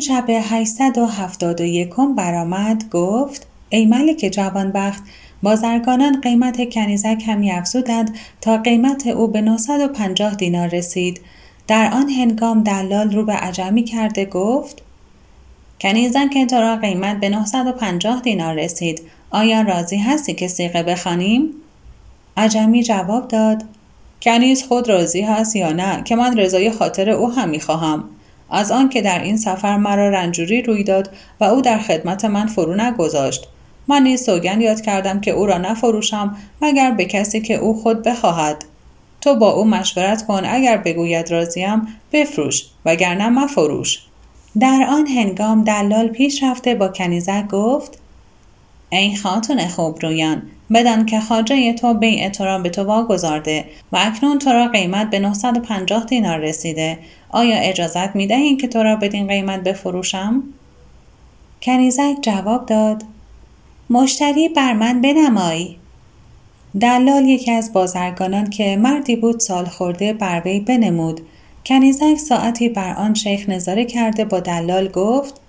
شب 871 برآمد گفت ای ملک جوانبخت بازرگانان قیمت کنیزک همی افزودند تا قیمت او به 950 دینار رسید. در آن هنگام دلال رو به عجمی کرده گفت کنیزک تو را قیمت به 950 دینار رسید. آیا راضی هستی که سیغه بخوانیم؟ عجمی جواب داد کنیز خود راضی هست یا نه که من رضای خاطر او هم می‌خواهم از آنکه در این سفر مرا رنجوری روی داد و او در خدمت من فرو نگذاشت. من نیز سوگند یاد کردم که او را نفروشم مگر به کسی که او خود بخواهد. تو با او مشورت کن اگر بگوید راضیم بفروش وگرنه مفروش. در آن هنگام دلال پیش رفته با کنیزک گفت ای خاتون خوب رویان بدان که خاجه تو بیع تو را به تو واگذارده و اکنون تو را قیمت به 950 دینار رسیده آیا اجازت می دهین که تو را بدین قیمت بفروشم؟ کنیزک جواب داد مشتری بر من بنمایی دلال یکی از بازرگانان که مردی بود سال خورده بر وی بنمود کنیزک ساعتی بر آن شیخ نظاره کرده با دلال گفت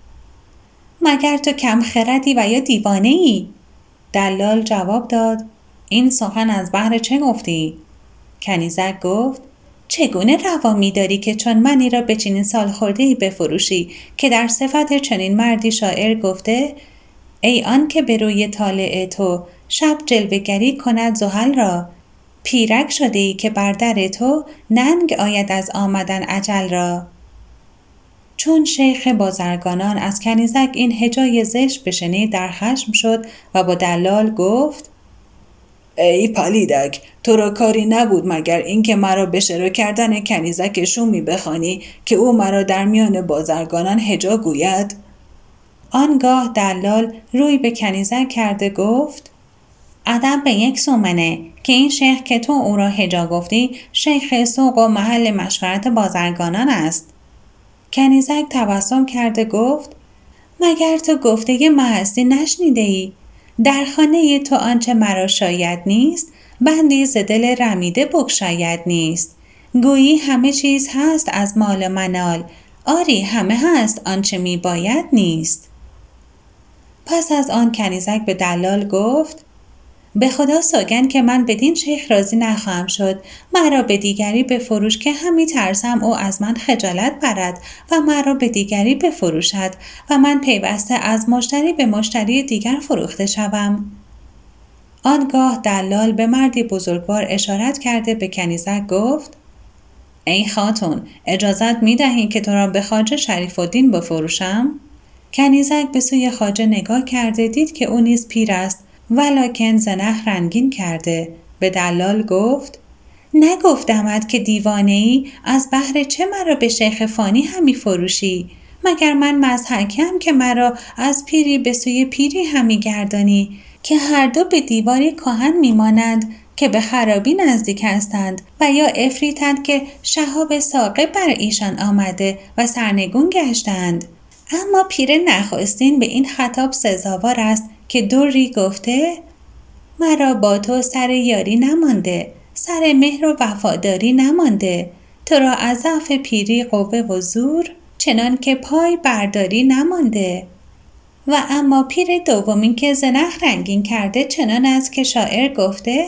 مگر تو کم خردی و یا دیوانه ای؟ دلال جواب داد این سخن از بحر چه گفتی؟ کنیزک گفت چگونه روا داری که چون منی را به چنین سال خورده ای بفروشی که در صفت چنین مردی شاعر گفته ای آن که به روی طالع تو شب جلوگری کند زحل را پیرک شده ای که بر در تو ننگ آید از آمدن عجل را چون شیخ بازرگانان از کنیزک این هجای زشت بشنید در خشم شد و با دلال گفت ای پلیدک تو را کاری نبود مگر اینکه مرا به شروع کردن کنیزک شومی بخوانی که او مرا در میان بازرگانان هجا گوید؟ آنگاه دلال روی به کنیزک کرده گفت ادب به یک سومنه که این شیخ که تو او را هجا گفتی شیخ سوق و محل مشورت بازرگانان است. کنیزک تبسم کرده گفت مگر تو گفته محستی نشنیده ای؟ در خانه تو آنچه مرا شاید نیست بندی ز دل رمیده بگشاید نیست گویی همه چیز هست از مال منال آری همه هست آنچه می باید نیست پس از آن کنیزک به دلال گفت به خدا سوگن که من بدین شیخ راضی نخواهم شد مرا به دیگری بفروش که همی ترسم او از من خجالت برد و مرا به دیگری بفروشد و من پیوسته از مشتری به مشتری دیگر فروخته شوم آنگاه دلال به مردی بزرگوار اشارت کرده به کنیزک گفت ای خاتون اجازت می دهین که تو را به خاجه شریف الدین بفروشم؟ کنیزک به سوی خاجه نگاه کرده دید که او نیز پیر است ولکن زنخ رنگین کرده. به دلال گفت نگفتمد که دیوانه ای از بهر چه مرا به شیخ فانی همی فروشی؟ مگر من مزحکم که مرا از پیری به سوی پیری همی گردانی؟ که هر دو به دیواری کهن میمانند که به خرابی نزدیک هستند و یا افریتند که شهاب ساقه بر ایشان آمده و سرنگون گشتند. اما پیر نخواستین به این خطاب سزاوار است که دوری گفته مرا با تو سر یاری نمانده سر مهر و وفاداری نمانده تو را از ضعف پیری قوه و زور چنان که پای برداری نمانده. و اما پیر دومی که زنخ رنگین کرده چنان است که شاعر گفته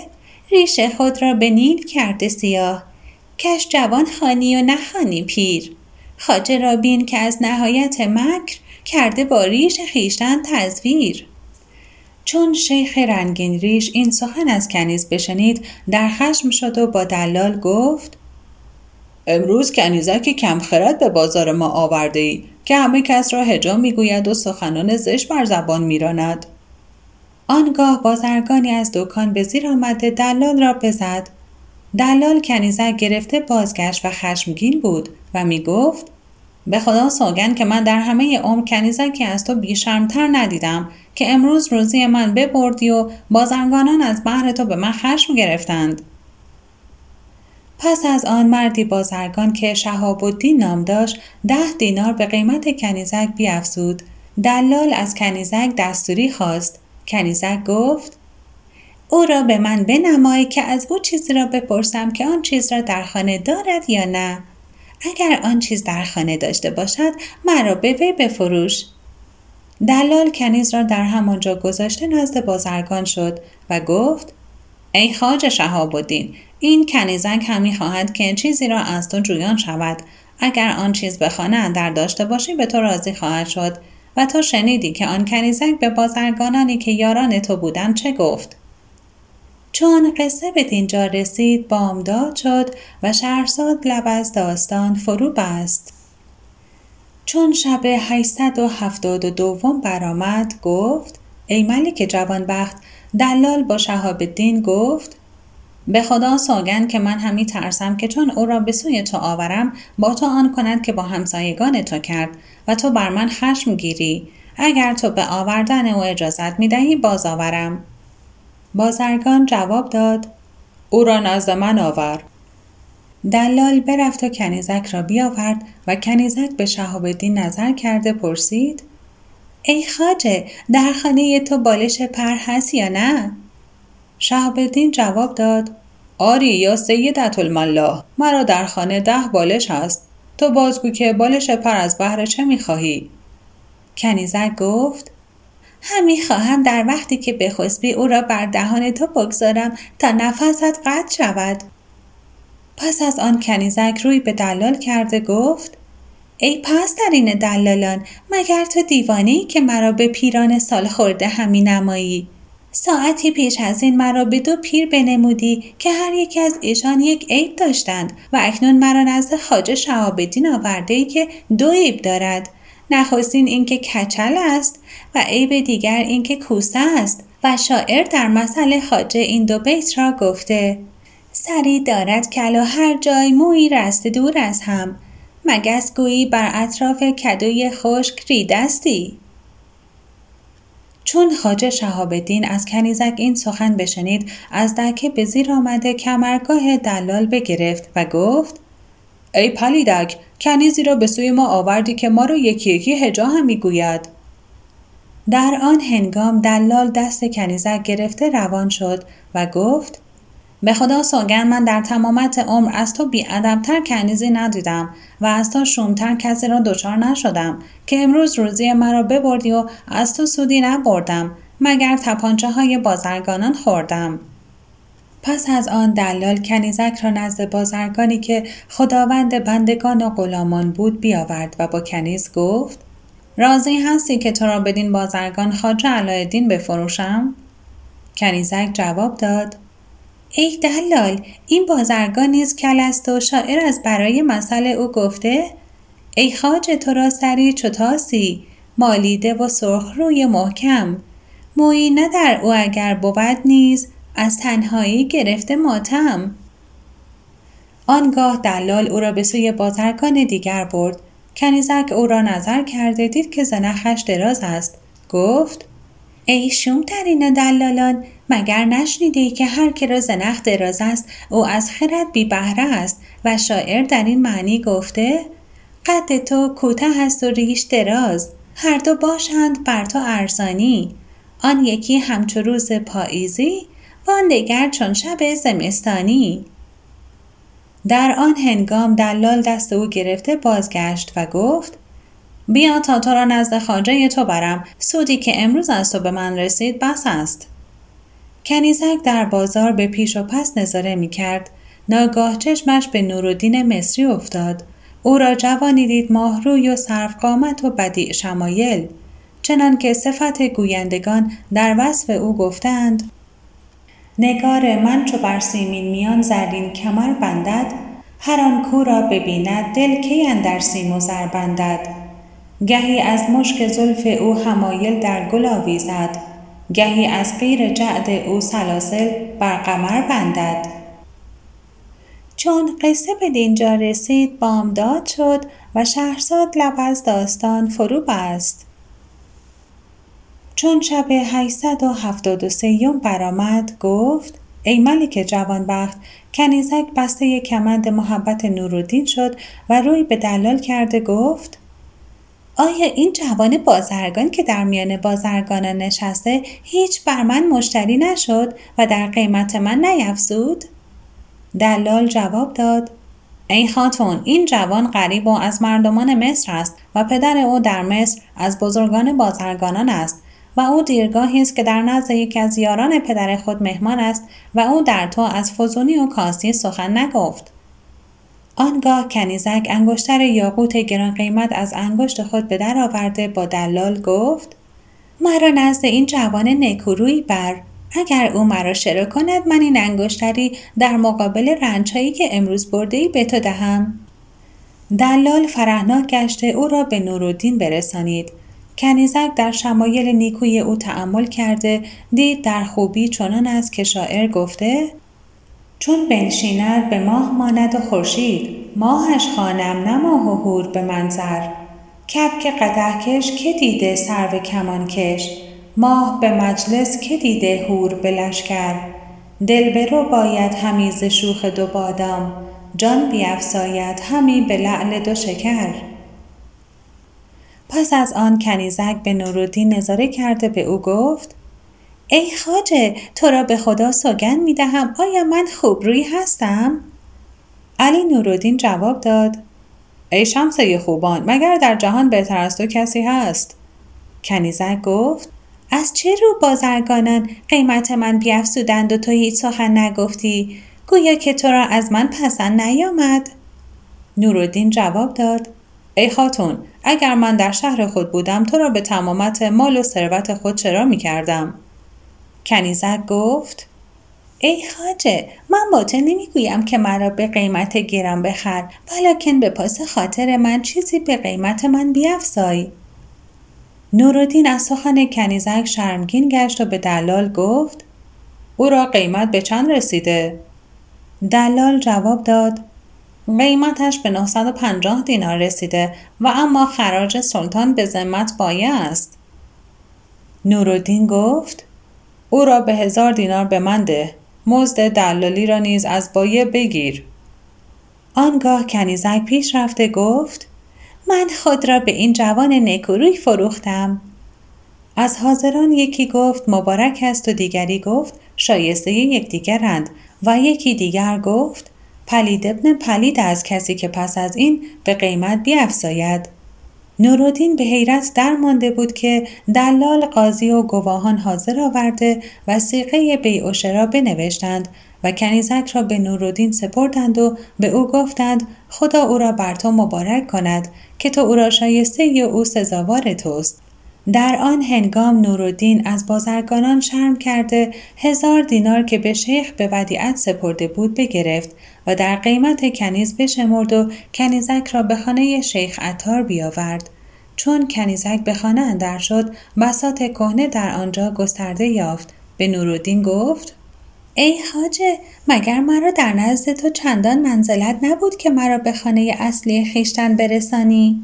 ریش خود را به نیل کرده سیاه کش جوان خانی و نخانی پیر. خاجه را بین که از نهایت مکر کرده با ریش خیشتن تزویر. چون شیخ رنگین ریش این سخن از کنیز بشنید در خشم شد و با دلال گفت امروز کنیزک کم خرد به بازار ما آورده ای که همه کس را هجا می‌گوید و سخنان زشت بر زبان میراند. آنگاه بازرگانی از دکان به زیر آمده دلال را بزد. دلال کنیزک گرفته بازگشت و خشمگین بود و می گفت به خدا سوگن که من در همه عمر کنیزکی از تو بیشرمتر ندیدم که امروز روزی من ببردی و بازرگانان از بحر تو به من خشم گرفتند. پس از آن مردی بازرگان که شهاب الدین نام داشت ده دینار به قیمت کنیزک بیافزود. دلال از کنیزک دستوری خواست. کنیزک گفت او را به من بنمای که از او چیزی را بپرسم که آن چیز را در خانه دارد یا نه؟ اگر آن چیز در خانه داشته باشد مرا به وی بفروش. دلال کنیز را در همانجا گذاشته نزد بازرگان شد و گفت ای خاج شهاب الدین این کنیزک همی خواهد که چیزی را از تو جویان شود. اگر آن چیز به خانه اندر داشته باشی به تو راضی خواهد شد. و تو شنیدی که آن کنیزک به بازرگانانی که یاران تو بودند چه گفت؟ چون قصه به دینجا رسید بامداد شد و شهرزاد لب از داستان فرو بست. چون شب 872 برآمد گفت ای ملک جوانبخت دلال با شهاب الدین گفت به خدا سوگند که من همی ترسم که چون او را به سوی تو آورم با تو آن کند که با همسایگان تو کرد و تو بر من خشم گیری. اگر تو به آوردن او اجازت می دهی باز آورم. بازرگان جواب داد او را نزد من آور. دلال برفت و کنیزک را بیاورد و کنیزک به شهاب نظر کرده پرسید ای خاجه در خانه تو بالش پر هست یا نه؟ شهاب جواب داد آری یا سیدت الملا مرا در خانه ده بالش هست. تو بازگو که بالش پر از بهر چه می‌خواهی؟ کنیزک گفت همی خواهم در وقتی که بخسبی او را بر دهان تو بگذارم تا نفست قطع شود. پس از آن کنیزک روی به دلال کرده گفت ای پسترین دلالان مگر تو دیوانی که مرا به پیران سال خورده همی نمایی؟ ساعتی پیش از این مرا به دو پیر بنمودی که هر یکی از ایشان یک عیب داشتند و اکنون مرا نزد خاجه شهابالدین آورده ای که دو عیب دارد. نخستین اینکه کچل است و عیب دیگر اینکه کوسه است و شاعر در مسئله خاجه این دو بیت را گفته سری دارد کلا هر جای موی رست دور از هم مگس گویی بر اطراف کدوی خشک ریدستی. چون خاجه شهاب از کنیزک این سخن بشنید از دکه به زیر آمده کمرگاه دلال بگرفت و گفت ای پلیدک کنیزی را به سوی ما آوردی که ما را یکی یکی هجا هم می‌گوید. در آن هنگام دلال دست کنیزک گرفته روان شد و گفت به خدا سوگن من در تمامت عمر از تو بیادبتر کنیزی ندیدم و از تو شومتر کسی را دچار نشدم که امروز روزی مرا ببردی و از تو سودی نبردم مگر تپانچه های بازرگانان خوردم. پس از آن دلال کنیزک را نزد بازرگانی که خداوند بندگان و غلامان بود بیاورد و با کنیز گفت راضی هستی که تو را بدین بازرگان خاجه علایالدین بفروشم؟ کنیزک جواب داد ای دلال این بازرگان نیز کل است و شاعر از برای مسئله او گفته ای خاجه تو را سری چتاسی مالیده و سرخ روی محکم مویی نه در او اگر بود نیز از تنهایی گرفته ماتم. آنگاه دلال او را به سوی بازرگان دیگر برد. کنیزک او را نظر کرده دید که زنخش دراز است. گفت ای شومترین دلالان مگر نشنیدی که هر که را زنخ دراز است او از خرد بی بهره است؟ و شاعر در این معنی گفته قد تو کوتاه است و ریش دراز. هر دو باشند بر تو ارزانی. آن یکی همچو روز پاییزی و آن دیگر چون شب زمستانی. در آن هنگام دلال دست او گرفته بازگشت و گفت بیا تا تو را نزد خاجه تو برم سودی که امروز از تو به من رسید بس است. کنیزک در بازار به پیش و پس نظاره می کرد. ناگاه چشمش به نورالدین مصری افتاد. او را جوانی دید ماهروی و قامت و بدیع شمایل. چنان که صفت گویندگان در وصف او گفتند نگار من چو بر سیمین میان زرین کمر بندد هر آن کو را ببیند دل کی اندر سیم و زر بندد. گهی از مشک زلف او همایل در گل آویزد گهی از غیر جعد او سلاسل بر قمر بندد. چون قصه به دینجا رسید بامداد شد و شهرزاد لب از داستان فرو بست چون شب 873 برآمد گفت ای ملک جوانبخت کنیزک بسته کمند محبت نورالدین شد و روی به دلال کرده گفت آیا این جوان بازرگان که در میان بازرگانان نشسته هیچ بر من مشتری نشد و در قیمت من نیفزود؟ دلال جواب داد ای خاتون این جوان غریب و از مردمان مصر است و پدر او در مصر از بزرگان بازرگانان است و او دیرگاهی است که در نزد یکی از یاران پدر خود مهمان است و او در تو از فزونی و کاستی سخن نگفت. آنگاه کنیزک انگشتر یاقوت گران قیمت از انگشت خود به در آورده با دلال گفت مرا نزد این جوان نکوروی بر. اگر او مرا شرا کند من این انگشتری در مقابل رنجهایی که امروز برده ای به تو دهم. دلال فرهناک گشته او را به نورالدین برسانید. کنیزک در شمایل نیکوی او تعمل کرده دید در خوبی چنان است که شاعر گفته چون بنشیند به ماه ماند و خورشید ماهش خانم نه و هور به منظر. کبک قدحکش که دیده سرو کمانکش ماه به مجلس که دیده هور به لشکر؟ دلبرو باید همی ز شوخ دو بادام جان بیفزاید همی به لعل دو شکر. پس از آن کنیزک به نورالدین نظاره کرده به او گفت ای خاجه تو را به خدا سوگند می دهم آیا من خوبروی هستم؟ علی نورالدین جواب داد ای شمسه خوبان مگر در جهان بهتر از تو کسی هست؟ کنیزک گفت از چه رو بازرگانان قیمت من بیافزودند و تو هیچ سخن نگفتی گویا که تو را از من پسند نیامد نورالدین جواب داد ای خاتون اگر من در شهر خود بودم تو را به تمامت مال و ثروت خود چرا می کردم؟ کنیزک گفت ای خاجه من با تو نمی‌گویم که مرا به قیمت گیرم بخر ولیکن به پاس خاطر من چیزی به قیمت من بیافزای نورالدین از سخن کنیزک شرمگین گشت و به دلال گفت او را قیمت به چند رسیده دلال جواب داد قیمتش به 950 دینار رسیده و اما خراج سلطان به ذمت بایه است. نورالدین گفت او را به هزار دینار به من ده مزد دلالی را نیز از بایه بگیر. آنگاه کنیزک پیش رفته گفت من خود را به این جوان نکوروی فروختم. از حاضران یکی گفت مبارک است. و دیگری گفت شایسته یکدیگرند و یکی دیگر گفت پلید ابن پلید از کسی که پس از این به قیمت بیافزاید. نورالدین به حیرت در مانده بود که دلال قاضی و گواهان حاضر آورده و سیقه بیع و شرا بنوشتند و کنیزک را به نورالدین سپردند و به او گفتند خدا او را بر تو مبارک کند که تو او را شایسته او سزاوار توست. در آن هنگام نورالدین از بازرگانان شرم کرده هزار دینار که به شیخ به ودیعت سپرده بود بگرفت و در قیمت کنیز بشمرد و کنیزک را به خانه شیخ عطار بیاورد. چون کنیزک به خانه اندر شد بسات کهنه در آنجا گسترده یافت. به نورالدین گفت ای خاجه مگر مرا در نزد تو چندان منزلت نبود که مرا به خانه اصلی خیشتن برسانی؟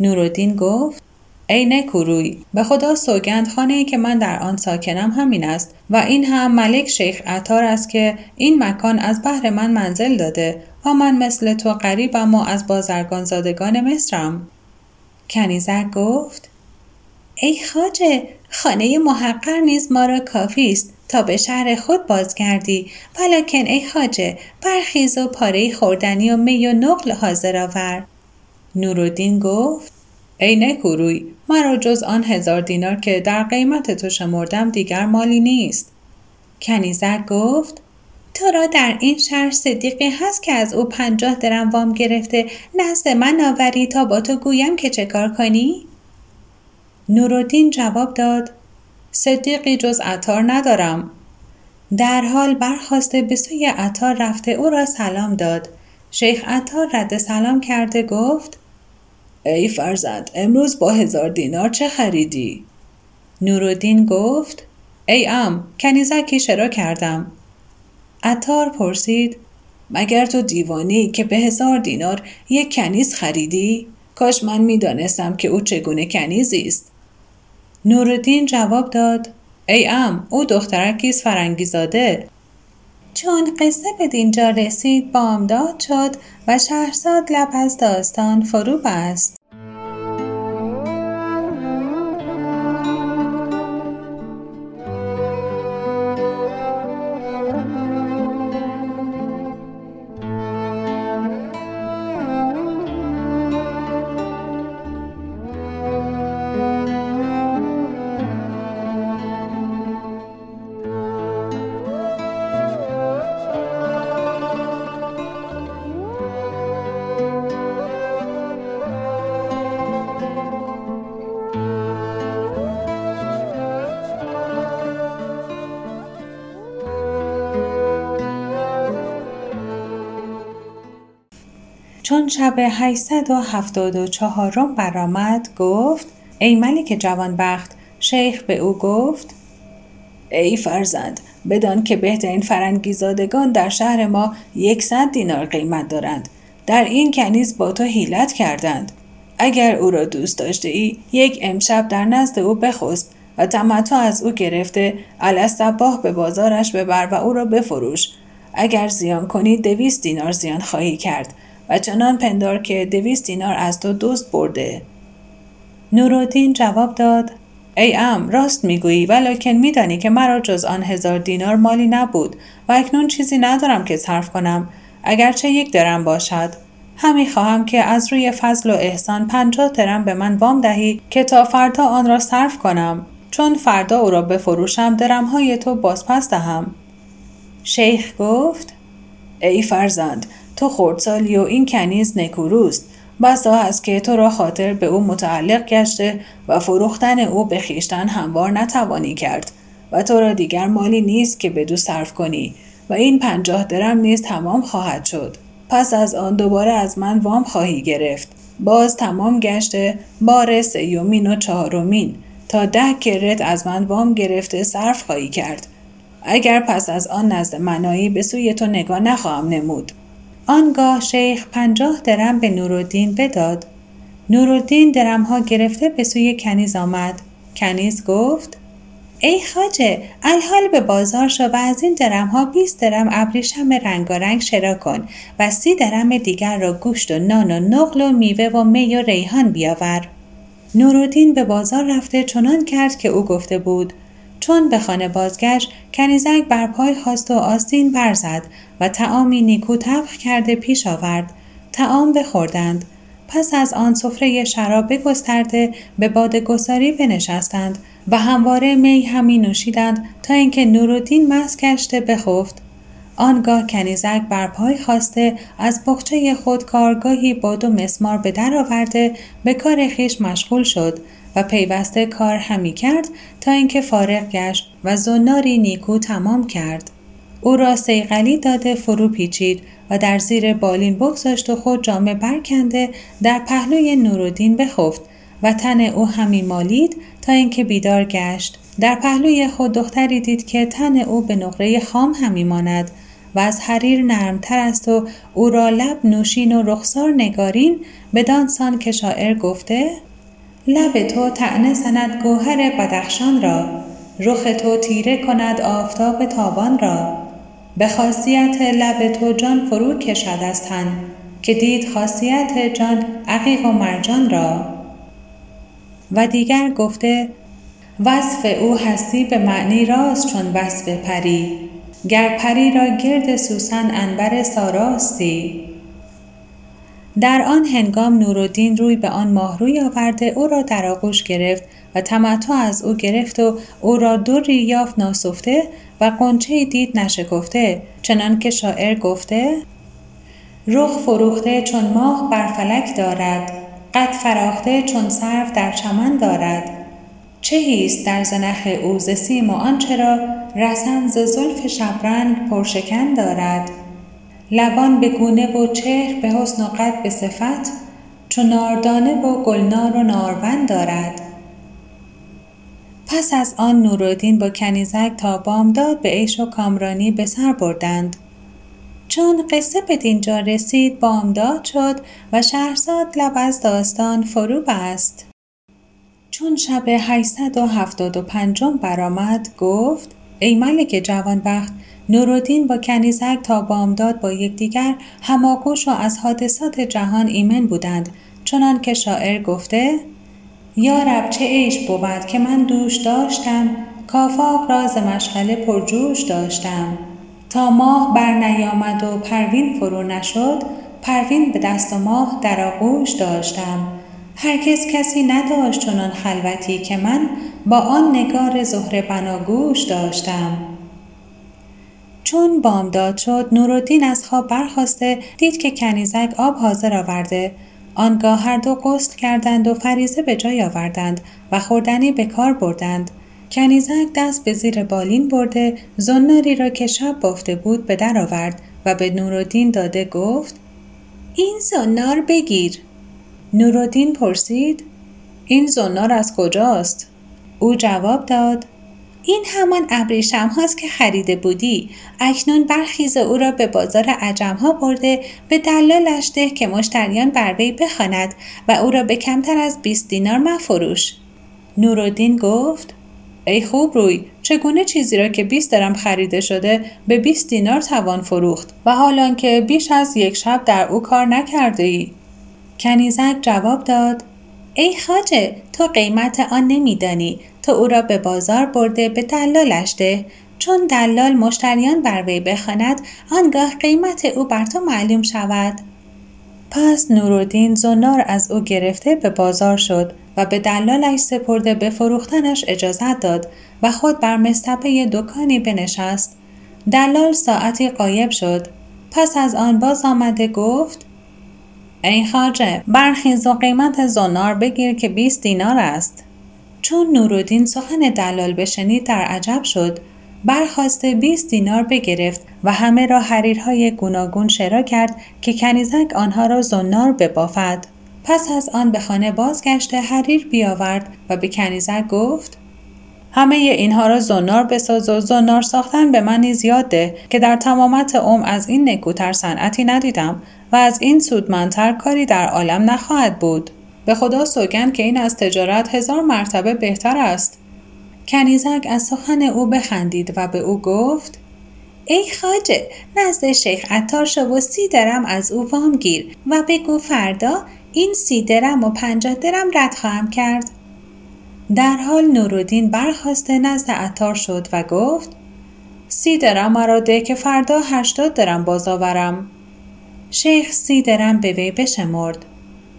نورالدین گفت ای نکوروی به خدا سوگند خانه ای که من در آن ساکنم همین است و این هم ملک شیخ عطار است که این مکان از بحر من منزل داده و من مثل تو قریبم و از بازرگان زادگان مصرم. کنیزک گفت ای خاجه خانه محقر نیز ما را کافی است تا به شهر خود بازگردی. ولکن ای خاجه برخیز و پاره خوردنی و می و نقل حاضر آور. نورالدین گفت ای نکوروی مرا جز آن هزار دینار که در قیمت تو شمردم دیگر مالی نیست. کنیزک گفت تو را در این شهر صدیقی هست که از او پنجاه درم وام گرفته نزد من آوری تا با تو گویم که چه کار کنی؟ نورالدین جواب داد صدیقی جز عطار ندارم. در حال برخواسته به سوی عطار رفته او را سلام داد. شیخ عطار رد سلام کرده گفت ای فرزند امروز با هزار دینار چه خریدی؟ نورالدین گفت ای ام کنیزکی شرا کردم اتار پرسید مگر تو دیوانی که به هزار دینار یک کنیز خریدی؟ کاش من می‌دانستم که او چگونه کنیزی است. نورالدین جواب داد ای ام او دخترکی است فرنگیزاده چون قصه به دینجا رسید بامداد شد و شهرزاد لب از داستان فرو بست چون شب 874 برآمد گفت ای ملک جوانبخت شیخ به او گفت ای فرزند بدان که بهترین فرنگیزادگان در شهر ما یکصد دینار قیمت دارند. در این کنیز با تو حیلت کردند. اگر او را دوست داشته ای یک امشب در نزد او بخسب و تمتع از او گرفته الاسباه به بازارش ببر و او را بفروش. اگر زیان کنی دویست دینار زیان خواهی کرد. و چنان پندار که دویست دینار از تو دوست برده. نورالدین جواب داد ای ام راست می‌گویی ولکن میدانی که مرا جز آن هزار دینار مالی نبود و اکنون چیزی ندارم که صرف کنم. اگرچه یک درم باشد. همی خواهم که از روی فضل و احسان پنجاه درم به من وام دهی که تا فردا آن را صرف کنم. چون فردا او را بفروشم درمهای تو بازپس دهم. شیخ گفت ای فرزند تو خردسالی و این کنیز نکوروست. بسا است که تو را خاطر به او متعلق گشته و فروختن او به خیشتن هموار نتوانی کرد. و تو را دیگر مالی نیست که بدو صرف کنی. و این پنجاه درم نیز تمام خواهد شد. پس از آن دوباره از من وام خواهی گرفت. باز تمام گشته بار سیومین و چهارمین. تا ده کرت از من وام گرفته صرف خواهی کرد. اگر پس از آن نزد منایی به سوی تو نگاه نخواهم نمود. آنگاه شیخ پنجاه درم به نورالدین بداد. نورالدین درمها گرفته به سوی کنیز آمد. کنیز گفت ای خاجه الحال به بازار شو و از این درمها 20 درم ابریشم رنگارنگ شرا کن و سی درم دیگر را گوشت و نان و نقل و میوه و می و ریحان بیاور. نورالدین به بازار رفته چنان کرد که او گفته بود چون به خانه بازگشت کنیزک بر پای خواست و آستین برزد و تعامی نیکو طبخ کرده پیش آورد. تعام بخوردند. پس از آن سفره شراب بگسترده به بادگساری بنشستند و همواره می همی نوشیدند تا اینکه نورالدین مس گشته بخفت. آنگاه کنیزک بر پای خواسته از بخچه خود کارگاهی باد و مسمار به در آورده به کار خیش مشغول شد. پیوسته کار همی کرد تا اینکه فارغ گشت و زناری نیکو تمام کرد. او را سیغلی داده فرو پیچید و در زیر بالین بگذاشت و خود جامه برکنده در پهلوی نورالدین بخفت و تن او همی مالید تا اینکه بیدار گشت. در پهلوی خود دختری دید که تن او به نقره خام همی ماند و از حریر نرمتر است و او را لب نوشین و رخسار نگارین بدانسان که شاعر گفته لب تو تعنه سند گوهر بدخشان را. رخ تو تیره کند آفتاب تابان را. به خاصیت لب تو جان فرو کشد از تن که دید خاصیت جان عقیق و مرجان را. و دیگر گفته وصف او هستی به معنی راست چون وصف پری گر پری را گرد سوسن انبر ساراستی. در آن هنگام نورالدین روی به آن ماهروی آورده او را در آغوش گرفت و تمتع از او گرفت و او را دوری یافت ناسفته و قنچه دید نشکفته چنان که شاعر گفته رخ فروخته چون ماه بر فلک دارد قد فراخته چون سرو در چمن دارد. چه هیست در زنخ او ز سیم و آنچه را رسن ز زلف شبرنگ پرشکن دارد؟ لبان به گونه و چهر به حسن و قد به صفت چون ناردانه و گلنار و نارون دارد. پس از آن نورالدین با کنیزک تا بامداد به عیش و کامرانی به سر بردند. چون قصه به دینجا رسید بامداد شد و شهرزاد لب از داستان فرو بست. چون شب 875 برآمد گفت ای ملک جوانبخت نورالدین با کنیزک تا بامداد با یکدیگر هماغوش و از حادثات جهان ایمن بودند. چنان که شاعر گفته یا رب چه عیش بود که من دوش داشتم کافاق راز مشغله پرجوش داشتم. تا ماه بر نیامد و پروین فرو نشد پروین به دست و ماه در آغوش داشتم. هرگز کسی نداشت چنان خلوتی که من با آن نگار زهره بناگوش داشتم. چون بامداد شد نورالدین از خواب برخواسته دید که کنیزک آب حاضر آورده. آنگاه هر دو غسل کردند و فریزه به جای آوردند و خوردنی به کار بردند. کنیزک دست به زیر بالین برده زناری را که شب بافته بود به در آورد و به نورالدین داده گفت این زنار بگیر. نورالدین پرسید این زنار از کجاست؟ او جواب داد این همان ابریشم هاست که خریده بودی. اکنون برخیز او را به بازار عجم ها برده به دلالش ده که مشتریان بر وی بخواند و او را به کمتر از 20 دینار مفروش. نورالدین گفت ای خوب روی چگونه چیزی را که 20 درم خریده شده به 20 دینار توان فروخت و حالان که بیش از یک شب در او کار نکرده ای کنیزک جواب داد ای خاجه تو قیمت آن نمیدانی. تو او را به بازار برده به دلالش ده. چون دلال مشتریان بر وی بخواند آنگاه قیمت او بر تو معلوم شود. پس نورالدین زنار از او گرفته به بازار شد و به دلالش سپرده به فروختنش اجازت داد و خود بر مستبه دکانی بنشست. دلال ساعتی قایب شد. پس از آن باز آمده گفت ای خاجه برخیز و قیمت زنار بگیر که 20 دینار است. چون نورالدین سخن دلال بشنید در عجب شد برخواسته 20 دینار بگرفت و همه را حریرهای گوناگون شرا کرد که کنیزک آنها را زنار ببافد. پس از آن به خانه بازگشته حریر بیاورد و به کنیزک گفت همه اینها را زنار بساز و زنار ساختن به من نیز یاد ده که در تمامت عمر از این نکوتر صنعتی ندیدم و از این سودمندتر کاری در عالم نخواهد بود. به خدا سوگند که این از تجارت هزار مرتبه بهتر است. کنیزک از سخن او بخندید و به او گفت ای خاجه نزد شیخ عطار شو و سی درم از او وام گیر و بگو فردا این سی درم و پنجاه درم رد خواهم کرد. در حال نورالدین برخواسته نزد عطار شد و گفت سی درم مرا ده که فردا هشتاد درم باز آورم. شیخ سی درم به وی بشمرد.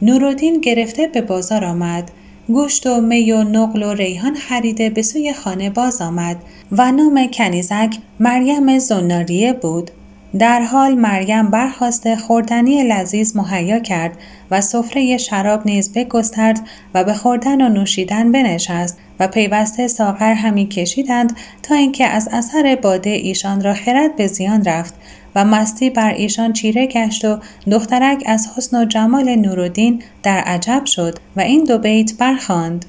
نورالدین گرفته به بازار آمد. گوشت و می و نقل و ریحان خریده به سوی خانه باز آمد و نام کنیزک مریم زناریه بود. در حال مریم برخواسته خوردنی لذیذ مهیا کرد و سفره شراب نیز بگسترد و به خوردن و نوشیدن بنشست و پیوسته ساغر همی کشیدند تا اینکه از اثر باده ایشان را خرد به زیان رفت. و مستی بر ایشان چیره گشت و دخترک از حسن و جمال نورالدین در عجب شد و این دو بیت برخواند.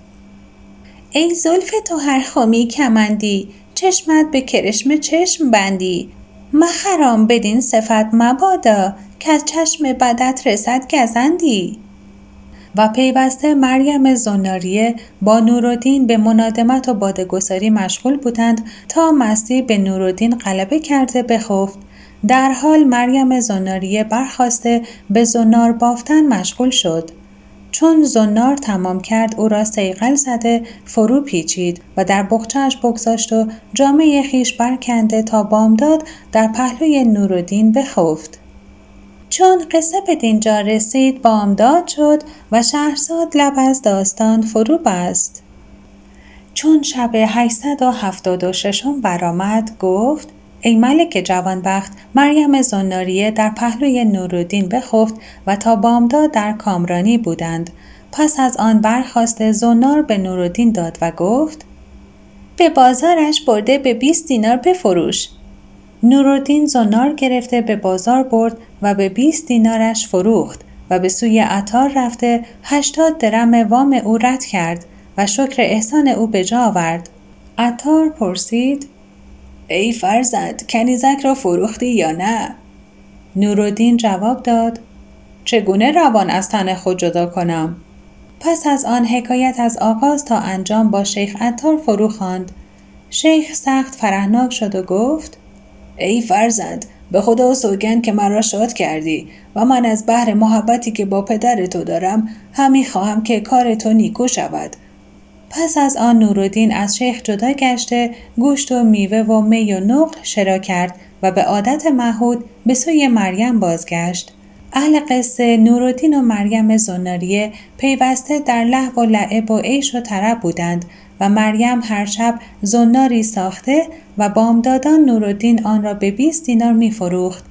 ای زلف تو هر خمی کمندی چشمت به کرشم چشم بندی. مخرام بدین صفت مبادا که از چشم بدت رسد گزندی. و پیوسته مریم زناریه با نورالدین به منادمت و بادگساری مشغول بودند تا مستی به نورالدین غلبه کرده بخفت. در حال مریم زناریه برخواسته به زنار بافتن مشغول شد. چون زنار تمام کرد او را سیغل زده فرو پیچید و در بخچهش بگذاشت و جامعه خیش برکنده تا بامداد در پهلوی نورالدین بخفت. چون قصه به دینجا رسید بامداد شد و شهرزاد لب از داستان فرو بست. چون شب 876 برآمد گفت ای ملک جوانبخت مریم زناریه در پهلوی نورالدین بخفت و تا بامداد در کامرانی بودند. پس از آن برخواست زنار به نورالدین داد و گفت به بازارش برده به 20 دینار بفروش. نورالدین زنار گرفته به بازار برد و به 20 دینارش فروخت و به سوی عطار رفته هشتاد درم وام او رد کرد و شکر احسان او به جا آورد. عطار پرسید ای فرزند کنیزک را فروختی یا نه؟ نورالدین جواب داد چگونه روان از تن خود جدا کنم؟ پس از آن حکایت از آغاز تا انجام با شیخ عطار فرو خواند. شیخ سخت فرهناک شد و گفت ای فرزند به خدا سوگند که مرا شاد کردی و من از بحر محبتی که با پدر تو دارم همی خواهم که کار تو نیکو شود. پس از آن نورالدین از شیخ جدا گشته گوشت و میوه و می و نقل شرا کرد و به عادت محود به سوی مریم بازگشت اهل قصه نورالدین و مریم زناریه پیوسته در لحو و لعب و عیش و طرب بودند و مریم هر شب زناری ساخته و بامدادان نورالدین آن را به 20 دینار می فروخت.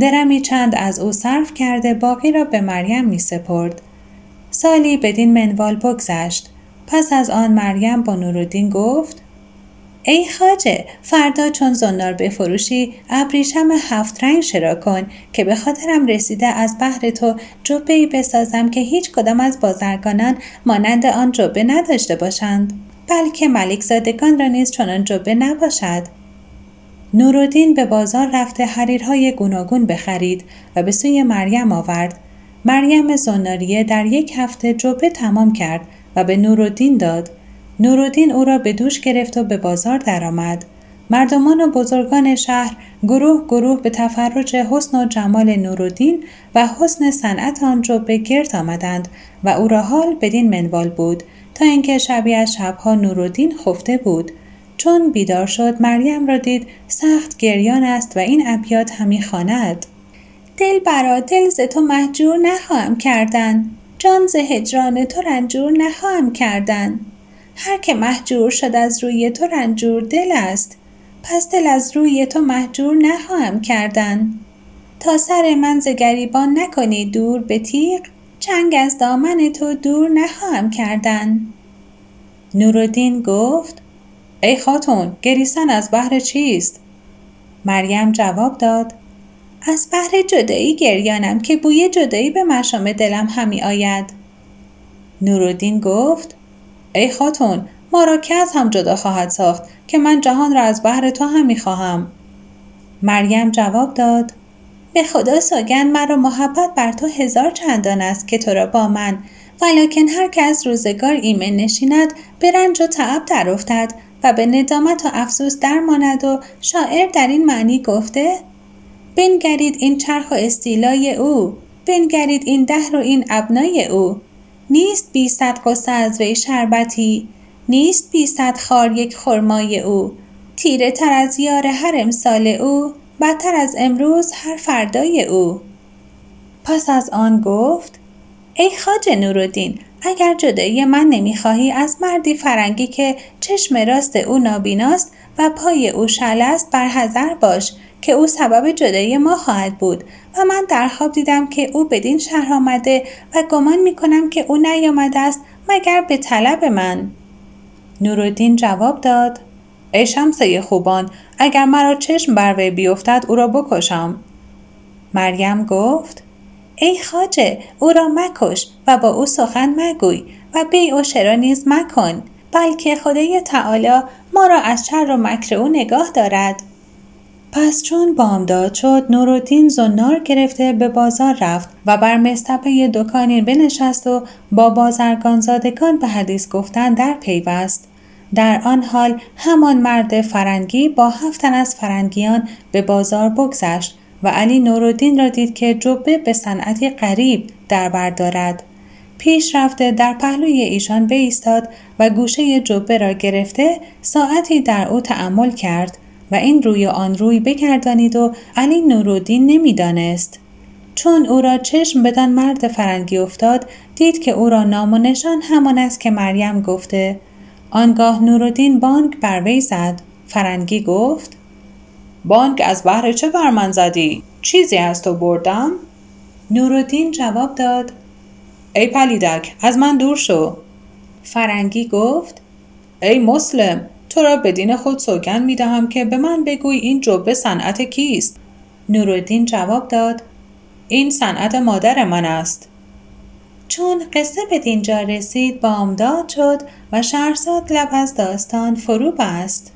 درمی چند از او صرف کرده باقی را به مریم می سپرد. سالی بدین منوال بگذشت. پس از آن مریم با نورالدین گفت ای خاجه فردا چون زنار بفروشی ابریشم هفت رنگ شرا کن که به خاطرم رسیده از بحر تو جبه ای بسازم که هیچ کدام از بازرگانان مانند آن جبه نداشته باشند بلکه ملک زادگان را نیز چنان جبه نباشد. نورالدین به بازار رفته حریرهای گوناگون بخرید و به سوی مریم آورد. مریم زناریه در یک هفته جبه تمام کرد و به نورالدین داد. نورالدین او را به دوش گرفت و به بازار درآمد. مردمان و بزرگان شهر گروه گروه به تفرج حسن و جمال نورالدین و حسن صنعت آن به گرد آمدند و او را حال بدین منوال بود تا اینکه شبی از شبها نورالدین خفته بود. چون بیدار شد مریم را دید سخت گریان است و این ابیات همی خواند. دل برا دل ز تو محجور نخواهم کردن. جان ز هجران تو رنجور نخواهم کردن. هر که محجور شد از روی تو رنجور دل است. پس دل از روی تو محجور نخواهم کردن. تا سر من ز گریبان نکنی دور به تیغ چنگ از دامن تو دور نخواهم کردن. نورالدین گفت ای خاتون گریستن از بحر چیست؟ مریم جواب داد از بحر جدایی گریانم که بوی جدایی به مشام دلم همی آید. نورالدین گفت ای خاتون ما را که از هم جدا خواهد ساخت که من جهان را از بحر تو هم خواهم. مریم جواب داد به خدا سوگند مرا محبت بر تو هزار چندان است که تو را با من ولیکن هر از روزگار ایمن نشیند به رنج و تعب افتد و به ندامت و افسوس درماند و شاعر در این معنی گفته بنگرید این چرخ و استیلای او. بنگرید این دهر و این ابنای او. نیست بی صد قصه از وی شربتی. نیست بی صد خار یک خرمای او. تیره تر از یار هر امسال او. بدتر از امروز هر فردای او. پس از آن گفت ای خاج نورالدین اگر جدایی من نمی‌خواهی از مردی فرنگی که چشم راست او نابیناست و پای او شل است بر حذر باش. که او سبب جدایی ما خواهد بود و من در خواب دیدم که او بدین شهر آمده و گمان می کنم که او نیامده است مگر به طلب من. نورالدین جواب داد ای شمسه خوبان اگر مرا چشم بر وی بیفتد او را بکشم مریم گفت ای خاجه او را مکش و با او سخن مگوی و بی و شرا نیز مکن بلکه خدای تعالی ما را از شر و مکر او نگاه دارد. پس چون بامداد شد نورالدین زنار گرفته به بازار رفت و بر مستبه دکانی بنشست و با بازرگانزادگان به حدیث گفتن در پیوست. در آن حال همان مرد فرنگی با هفتن از فرنگیان به بازار بگذشت و علی نورالدین را دید که جبه به صنعتی غریب در بر دارد. پیش رفته در پهلوی ایشان بایستاد و گوشه جبه را گرفته ساعتی در او تأمل کرد. و این روی آن روی بگردانید و علی نورالدین نمی‌دانست. چون او را چشم بدان مرد فرنگی افتاد دید که او را نام و نشان همان است که مریم گفته. آنگاه نورالدین بانک بر وی زد. فرنگی گفت بانک از بهر چه بر من زدی؟ چیزی از تو بردم؟ نورالدین جواب داد ای پلیدک از من دور شو. فرنگی گفت ای مسلم تو را به دین خود سوگند می دهم که به من بگوی این جبه صنعت کیست؟ نورالدین جواب داد این صنعت مادر من است. چون قصه به دینجا رسید بامداد شد و شهرزاد لب از داستان فرو بست